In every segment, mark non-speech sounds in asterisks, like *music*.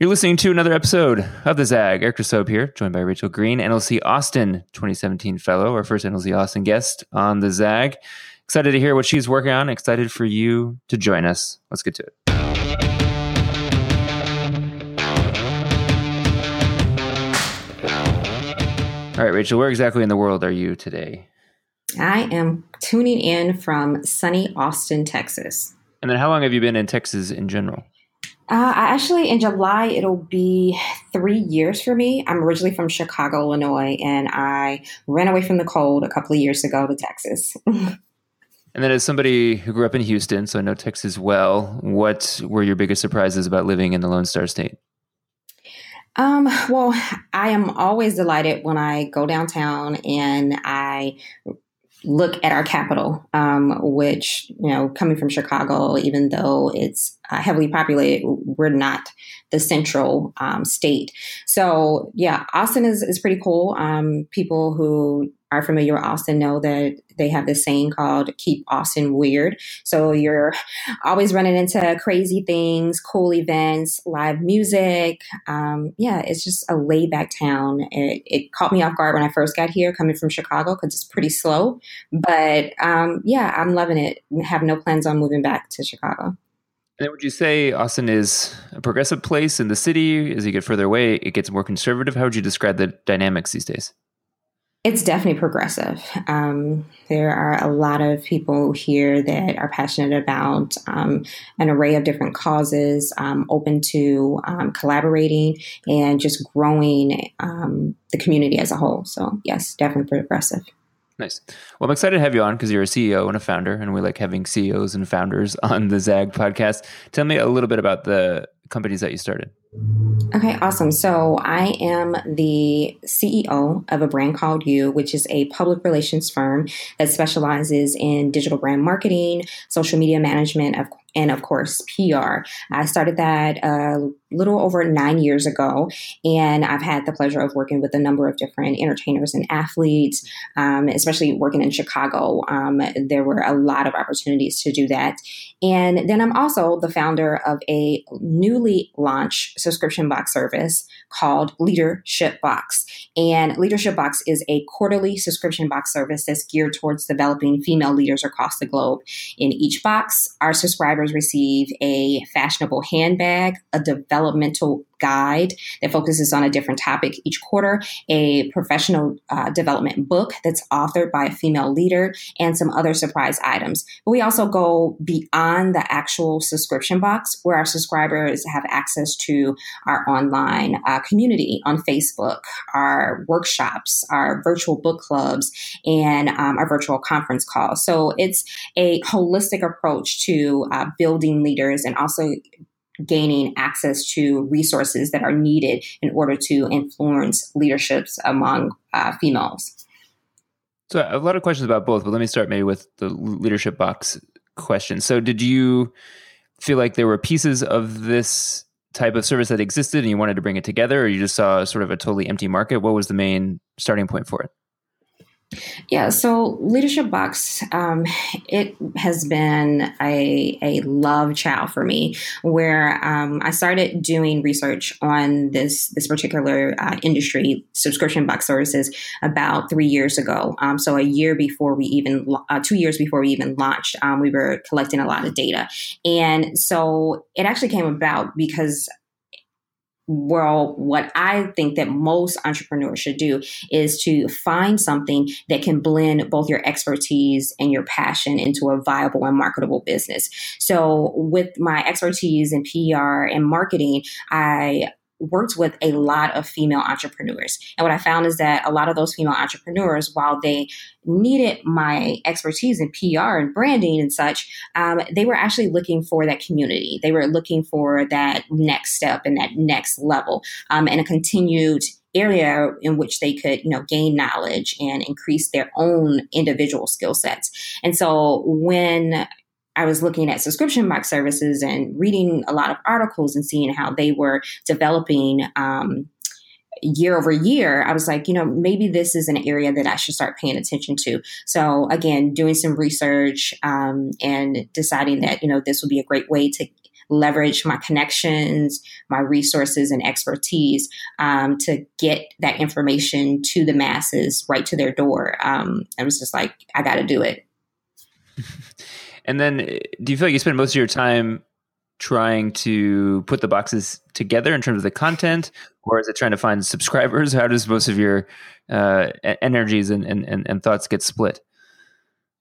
You're listening to another episode of the Zag. Eric Soap here, joined by Rachel Green, NLC Austin 2017 fellow, our first NLC Austin guest on the Zag. Excited to hear what she's working on. Excited for you to join us. Let's get to it. All right, Rachel, where exactly in the world are you today? I am tuning in from sunny Austin, Texas. And then how long have you been in Texas in general? Uh, I actually, in July, it'll be three years for me. I'm originally from Chicago, Illinois, and I ran away from the cold a couple of years ago to Texas. *laughs* and then, as somebody who grew up in Houston, so I know Texas well, what were your biggest surprises about living in the Lone Star State? Um, well, I am always delighted when I go downtown and I look at our capital, um, which, you know, coming from Chicago, even though it's uh, heavily populated, we're not the central um, state. So, yeah, Austin is, is pretty cool. Um, people who are familiar with Austin know that they have this saying called keep Austin weird. So you're always running into crazy things, cool events, live music. Um, yeah, it's just a laid back town. It, it, caught me off guard when I first got here coming from Chicago because it's pretty slow. But um, yeah, I'm loving it. Have no plans on moving back to Chicago. And would you say Austin is a progressive place in the city? As you get further away, it gets more conservative. How would you describe the dynamics these days? It's definitely progressive. Um, there are a lot of people here that are passionate about um, an array of different causes, um, open to um, collaborating and just growing um, the community as a whole. So, yes, definitely progressive. Nice. Well, I'm excited to have you on because you're a CEO and a founder, and we like having CEOs and founders *laughs* on the Zag podcast. Tell me a little bit about the companies that you started. Okay, awesome. So I am the CEO of a brand called You, which is a public relations firm that specializes in digital brand marketing, social media management, of and of course PR. I started that a little over nine years ago, and I've had the pleasure of working with a number of different entertainers and athletes, um, especially working in Chicago. Um, there were a lot of opportunities to do that. And then I'm also the founder of a newly launched subscription box service called Leadership Box. And Leadership Box is a quarterly subscription box service that's geared towards developing female leaders across the globe. In each box, our subscribers receive a fashionable handbag, a developmental guide that focuses on a different topic each quarter, a professional uh, development book that's authored by a female leader, and some other surprise items. But we also go beyond the actual subscription box where our subscribers have access to our online uh, community on Facebook, our workshops, our virtual book clubs, and um, our virtual conference calls. So it's a holistic approach to uh, building leaders and also gaining access to resources that are needed in order to influence leaderships among uh, females. So, a lot of questions about both, but let me start maybe with the leadership box question. So, did you feel like there were pieces of this type of service that existed and you wanted to bring it together, or you just saw sort of a totally empty market? What was the main starting point for it? Yeah, so Leadership Box, um, it has been a, a love child for me, where um, I started doing research on this this particular uh, industry, subscription box services, about three years ago. Um, so a year before we even, uh, two years before we even launched, um, we were collecting a lot of data, and so it actually came about because well, what I think that most entrepreneurs should do is to find something that can blend both your expertise and your passion into a viable and marketable business. So, with my expertise in PR and marketing, I worked with a lot of female entrepreneurs. And what I found is that a lot of those female entrepreneurs, while they needed my expertise in PR and branding and such, um, they were actually looking for that community. They were looking for that next step and that next level um, and a continued area in which they could you know gain knowledge and increase their own individual skill sets and so when I was looking at subscription box services and reading a lot of articles and seeing how they were developing um, year over year, I was like, you know, maybe this is an area that I should start paying attention to. So again, doing some research um, and deciding that you know this would be a great way to leverage my connections, my resources, and expertise um, to get that information to the masses right to their door. Um, I was just like, I got to do it. *laughs* And then, uh, do you feel like you spend most of your time trying to put the boxes together in terms of the content, or is it trying to find subscribers? *laughs* How does most of your uh, energies and, and, and thoughts get split?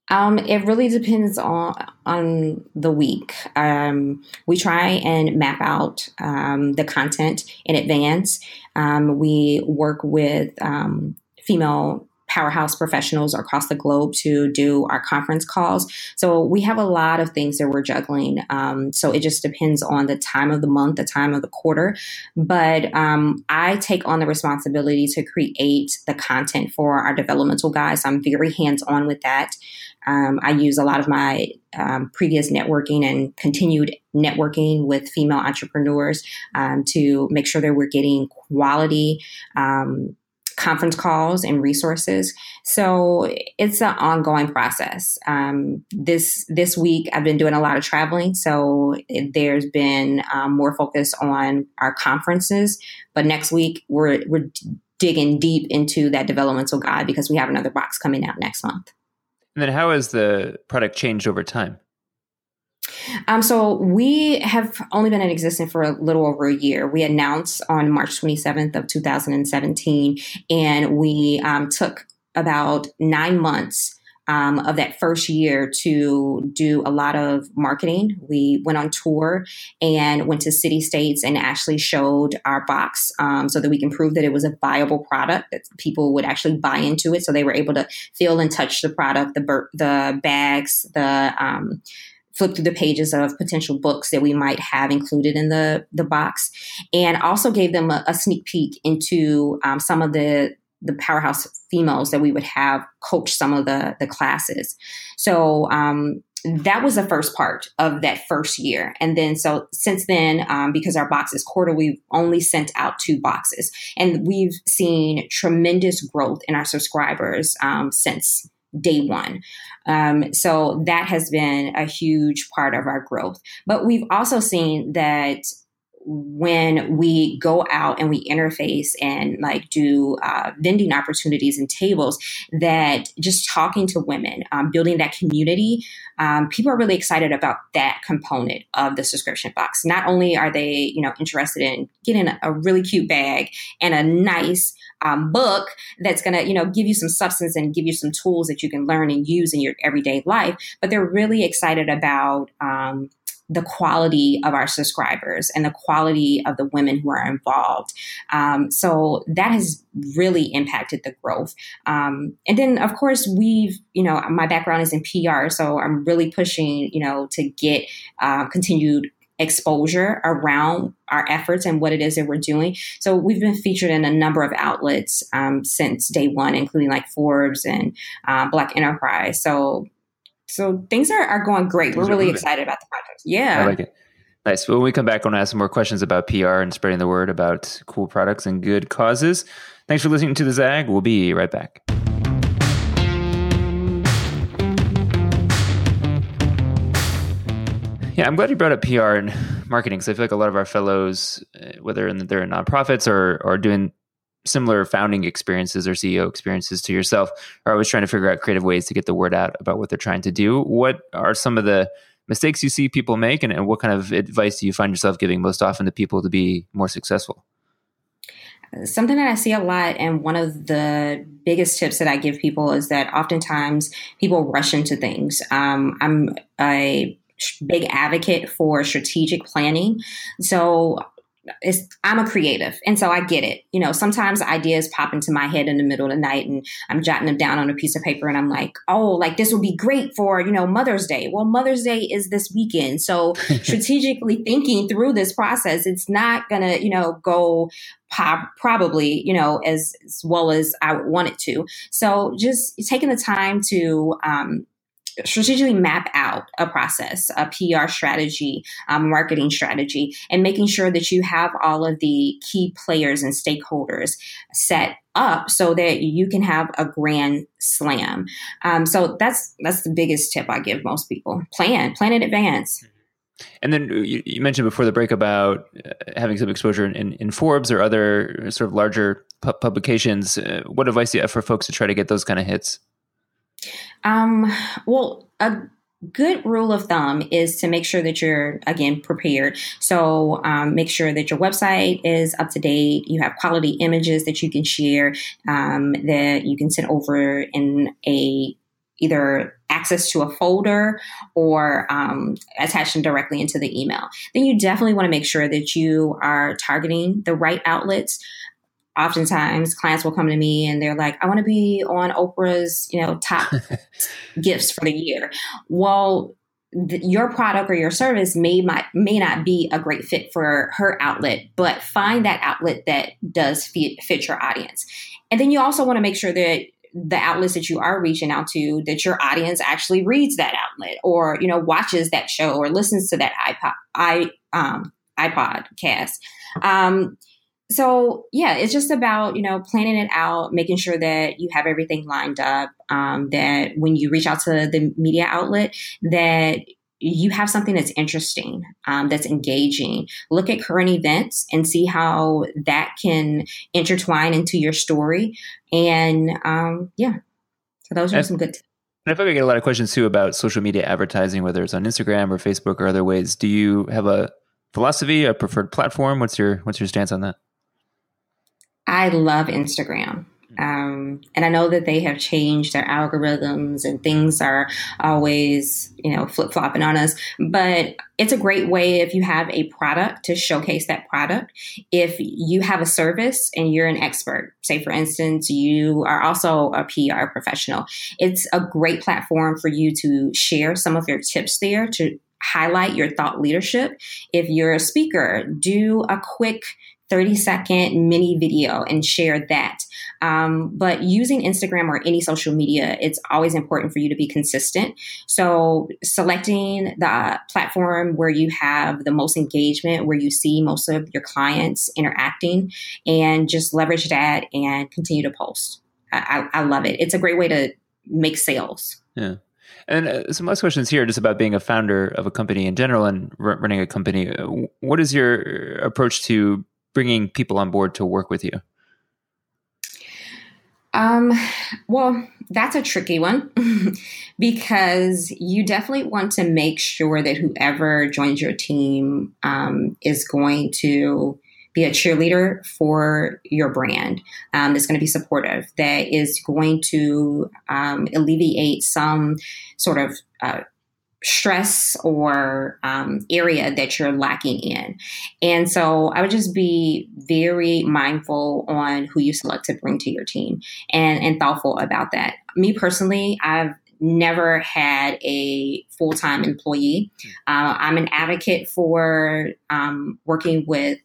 Um, it really depends on on the week. Um, we try and map out um, the content in advance. Um, we work with um, female powerhouse professionals across the globe to do our conference calls. So we have a lot of things that we're juggling. Um, so it just depends on the time of the month, the time of the quarter. But um, I take on the responsibility to create the content for our developmental guides. I'm very hands on with that. Um, I use a lot of my um, previous networking and continued networking with female entrepreneurs um, to make sure that we're getting quality um, conference calls and resources. So it's an ongoing process. Um, this this week, I've been doing a lot of traveling, so there's been um, more focus on our conferences. But next week, we're we're digging deep into that developmental guide because we have another box coming out next month. And then, how has the product changed over time? Um, so we have only been in existence for a little over a year. We announced on March 27th of 2017, and we um, took about nine months um, of that first year to do a lot of marketing. We went on tour and went to city states and actually showed our box um, so that we can prove that it was a viable product that people would actually buy into it. So they were able to feel and touch the product, the the bags, the um, flip through the pages of potential books that we might have included in the the box, and also gave them a, a sneak peek into um, some of the the powerhouse females that we would have coach some of the the classes. So um, that was the first part of that first year. And then, so since then, um, because our box is quarter, we've only sent out two boxes. And we've seen tremendous growth in our subscribers um, since day one. Um, so that has been a huge part of our growth. But we've also seen that when we go out and we interface and like do uh, vending opportunities and tables that just talking to women um, building that community um, people are really excited about that component of the subscription box. Not only are they you know interested in getting a, really cute bag and a nice um, book that's going to you know give you some substance and give you some tools that you can learn and use in your everyday life but they're really excited about um, the quality of our subscribers and the quality of the women who are involved. Um, so that has really impacted the growth. Um, and then, of course, we've, you know, my background is in PR, so I'm really pushing, you know, to get uh, continued exposure around our efforts and what it is that we're doing. So we've been featured in a number of outlets um, since day one, including like Forbes and uh, Black Enterprise. So so things are, are going great. Things We're really excited about the project. Yeah. I like it. Nice. Well, when we come back, I want to ask some more questions about PR and spreading the word about cool products and good causes. Thanks for listening to the Zag. We'll be right back. Yeah, I'm glad you brought up PR and marketing because I feel like a lot of our fellows, uh, whether they're in nonprofits or, or doing similar founding experiences or CEO experiences to yourself are always trying to figure out creative ways to get the word out about what they're trying to do. What are some of the mistakes you see people make, and, and what kind of advice do you find yourself giving most often to people to be more successful? Something that I see a lot, and one of the biggest tips that I give people is that oftentimes people rush into things. Um, I'm a big advocate for strategic planning. So it's I'm a creative, and so I get it. You know, sometimes ideas pop into my head in the middle of the night, and I'm jotting them down on a piece of paper, and I'm like, oh, like this would be great for you know Mother's Day. Well, Mother's Day is this weekend, so *laughs* strategically thinking through this process, it's not gonna you know go pop, probably you know as, as well as I would want it to. So just taking the time to um, strategically map out a process, a PR strategy, um, marketing strategy, and making sure that you have all of the key players and stakeholders set up so that you can have a grand slam. Um, so that's that's the biggest tip I give most people: plan, plan in advance. And then you, you, mentioned before the break about uh, having some exposure in, in, Forbes or other sort of larger pu- publications. Uh, what advice do you have for folks to try to get those kind of hits? Um, well, a good rule of thumb is to make sure that you're again prepared. So um, make sure that your website is up to date. You have quality images that you can share um, that you can send over in a either access to a folder or um, attach them directly into the email. Then you definitely want to make sure that you are targeting the right outlets oftentimes clients will come to me and they're like, I want to be on Oprah's, you know, top *laughs* gifts for the year. Well, th- your product or your service may might, may not be a great fit for her outlet, but find that outlet that does fit, fit your audience. And then you also want to make sure that the outlets that you are reaching out to that your audience actually reads that outlet or you know watches that show or listens to that iPod i um iPod cast. Um, so yeah, it's just about you know planning it out, making sure that you have everything lined up. Um, that when you reach out to the media outlet, that you have something that's interesting, um, that's engaging. Look at current events and see how that can intertwine into your story. And um, yeah, so those are some good. T- I feel like I get a lot of questions too about social media advertising, whether it's on Instagram or Facebook or other ways. Do you have a philosophy, a preferred platform? What's your what's your stance on that? I love Instagram. Um, and I know that they have changed their algorithms and things are always, you know, flip flopping on us. But it's a great way if you have a product to showcase that product. If you have a service and you're an expert, say for instance, you are also a PR professional, it's a great platform for you to share some of your tips there to highlight your thought leadership. If you're a speaker, do a quick 30 second mini video and share that. Um, but using Instagram or any social media, it's always important for you to be consistent. So selecting the platform where you have the most engagement, where you see most of your clients interacting, and just leverage that and continue to post. I, I love it. It's a great way to make sales. Yeah. And uh, some last questions here, just about being a founder of a company in general and r- running a company. What is your approach to bringing people on board to work with you? Um, well, that's a tricky one *laughs* because you definitely want to make sure that whoever joins your team um, is going to be a cheerleader for your brand um, that's going to be supportive, that is going to um, alleviate some sort of uh, stress or um, area that you're lacking in. And so I would just be very mindful on who you select to bring to your team and, and thoughtful about that. Me personally, I've never had a full time employee. Uh, I'm an advocate for um, working with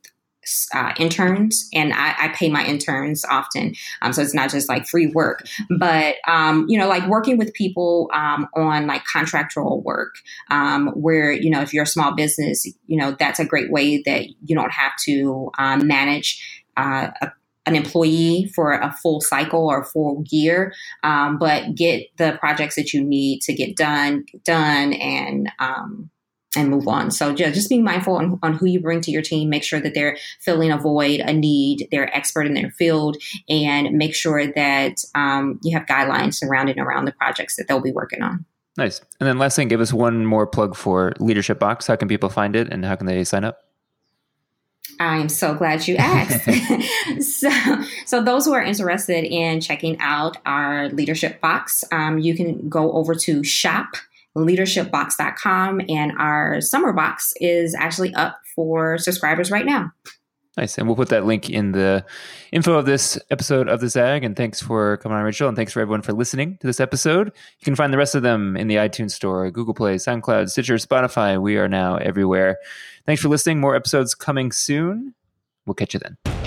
uh, interns, and I, I, pay my interns often. Um, so it's not just like free work, but um, you know, like working with people um, on like contractual work, um, where you know, if you're a small business, you know, that's a great way that you don't have to um, manage. Uh, a, an employee for a full cycle or full year, um, but get the projects that you need to get done done and and move on. So yeah, just being mindful on, on, who you bring to your team, make sure that they're filling a void, a need, they're expert in their field, and make sure that um, you have guidelines surrounding around the projects that they'll be working on. Nice. And then last thing, give us one more plug for Leadership Box. How can people find it and how can they sign up? I'm so glad you asked. *laughs* *laughs* so, so those who are interested in checking out our leadership box, um, you can go over to shop leadershipbox.com. And our summer box is actually up for subscribers right now. Nice. And we'll put that link in the info of this episode of the Zag. And thanks for coming on, Rachel. And thanks for everyone for listening to this episode. You can find the rest of them in the iTunes Store, Google Play, SoundCloud, Stitcher, Spotify. We are now everywhere. Thanks for listening. More episodes coming soon. We'll catch you then.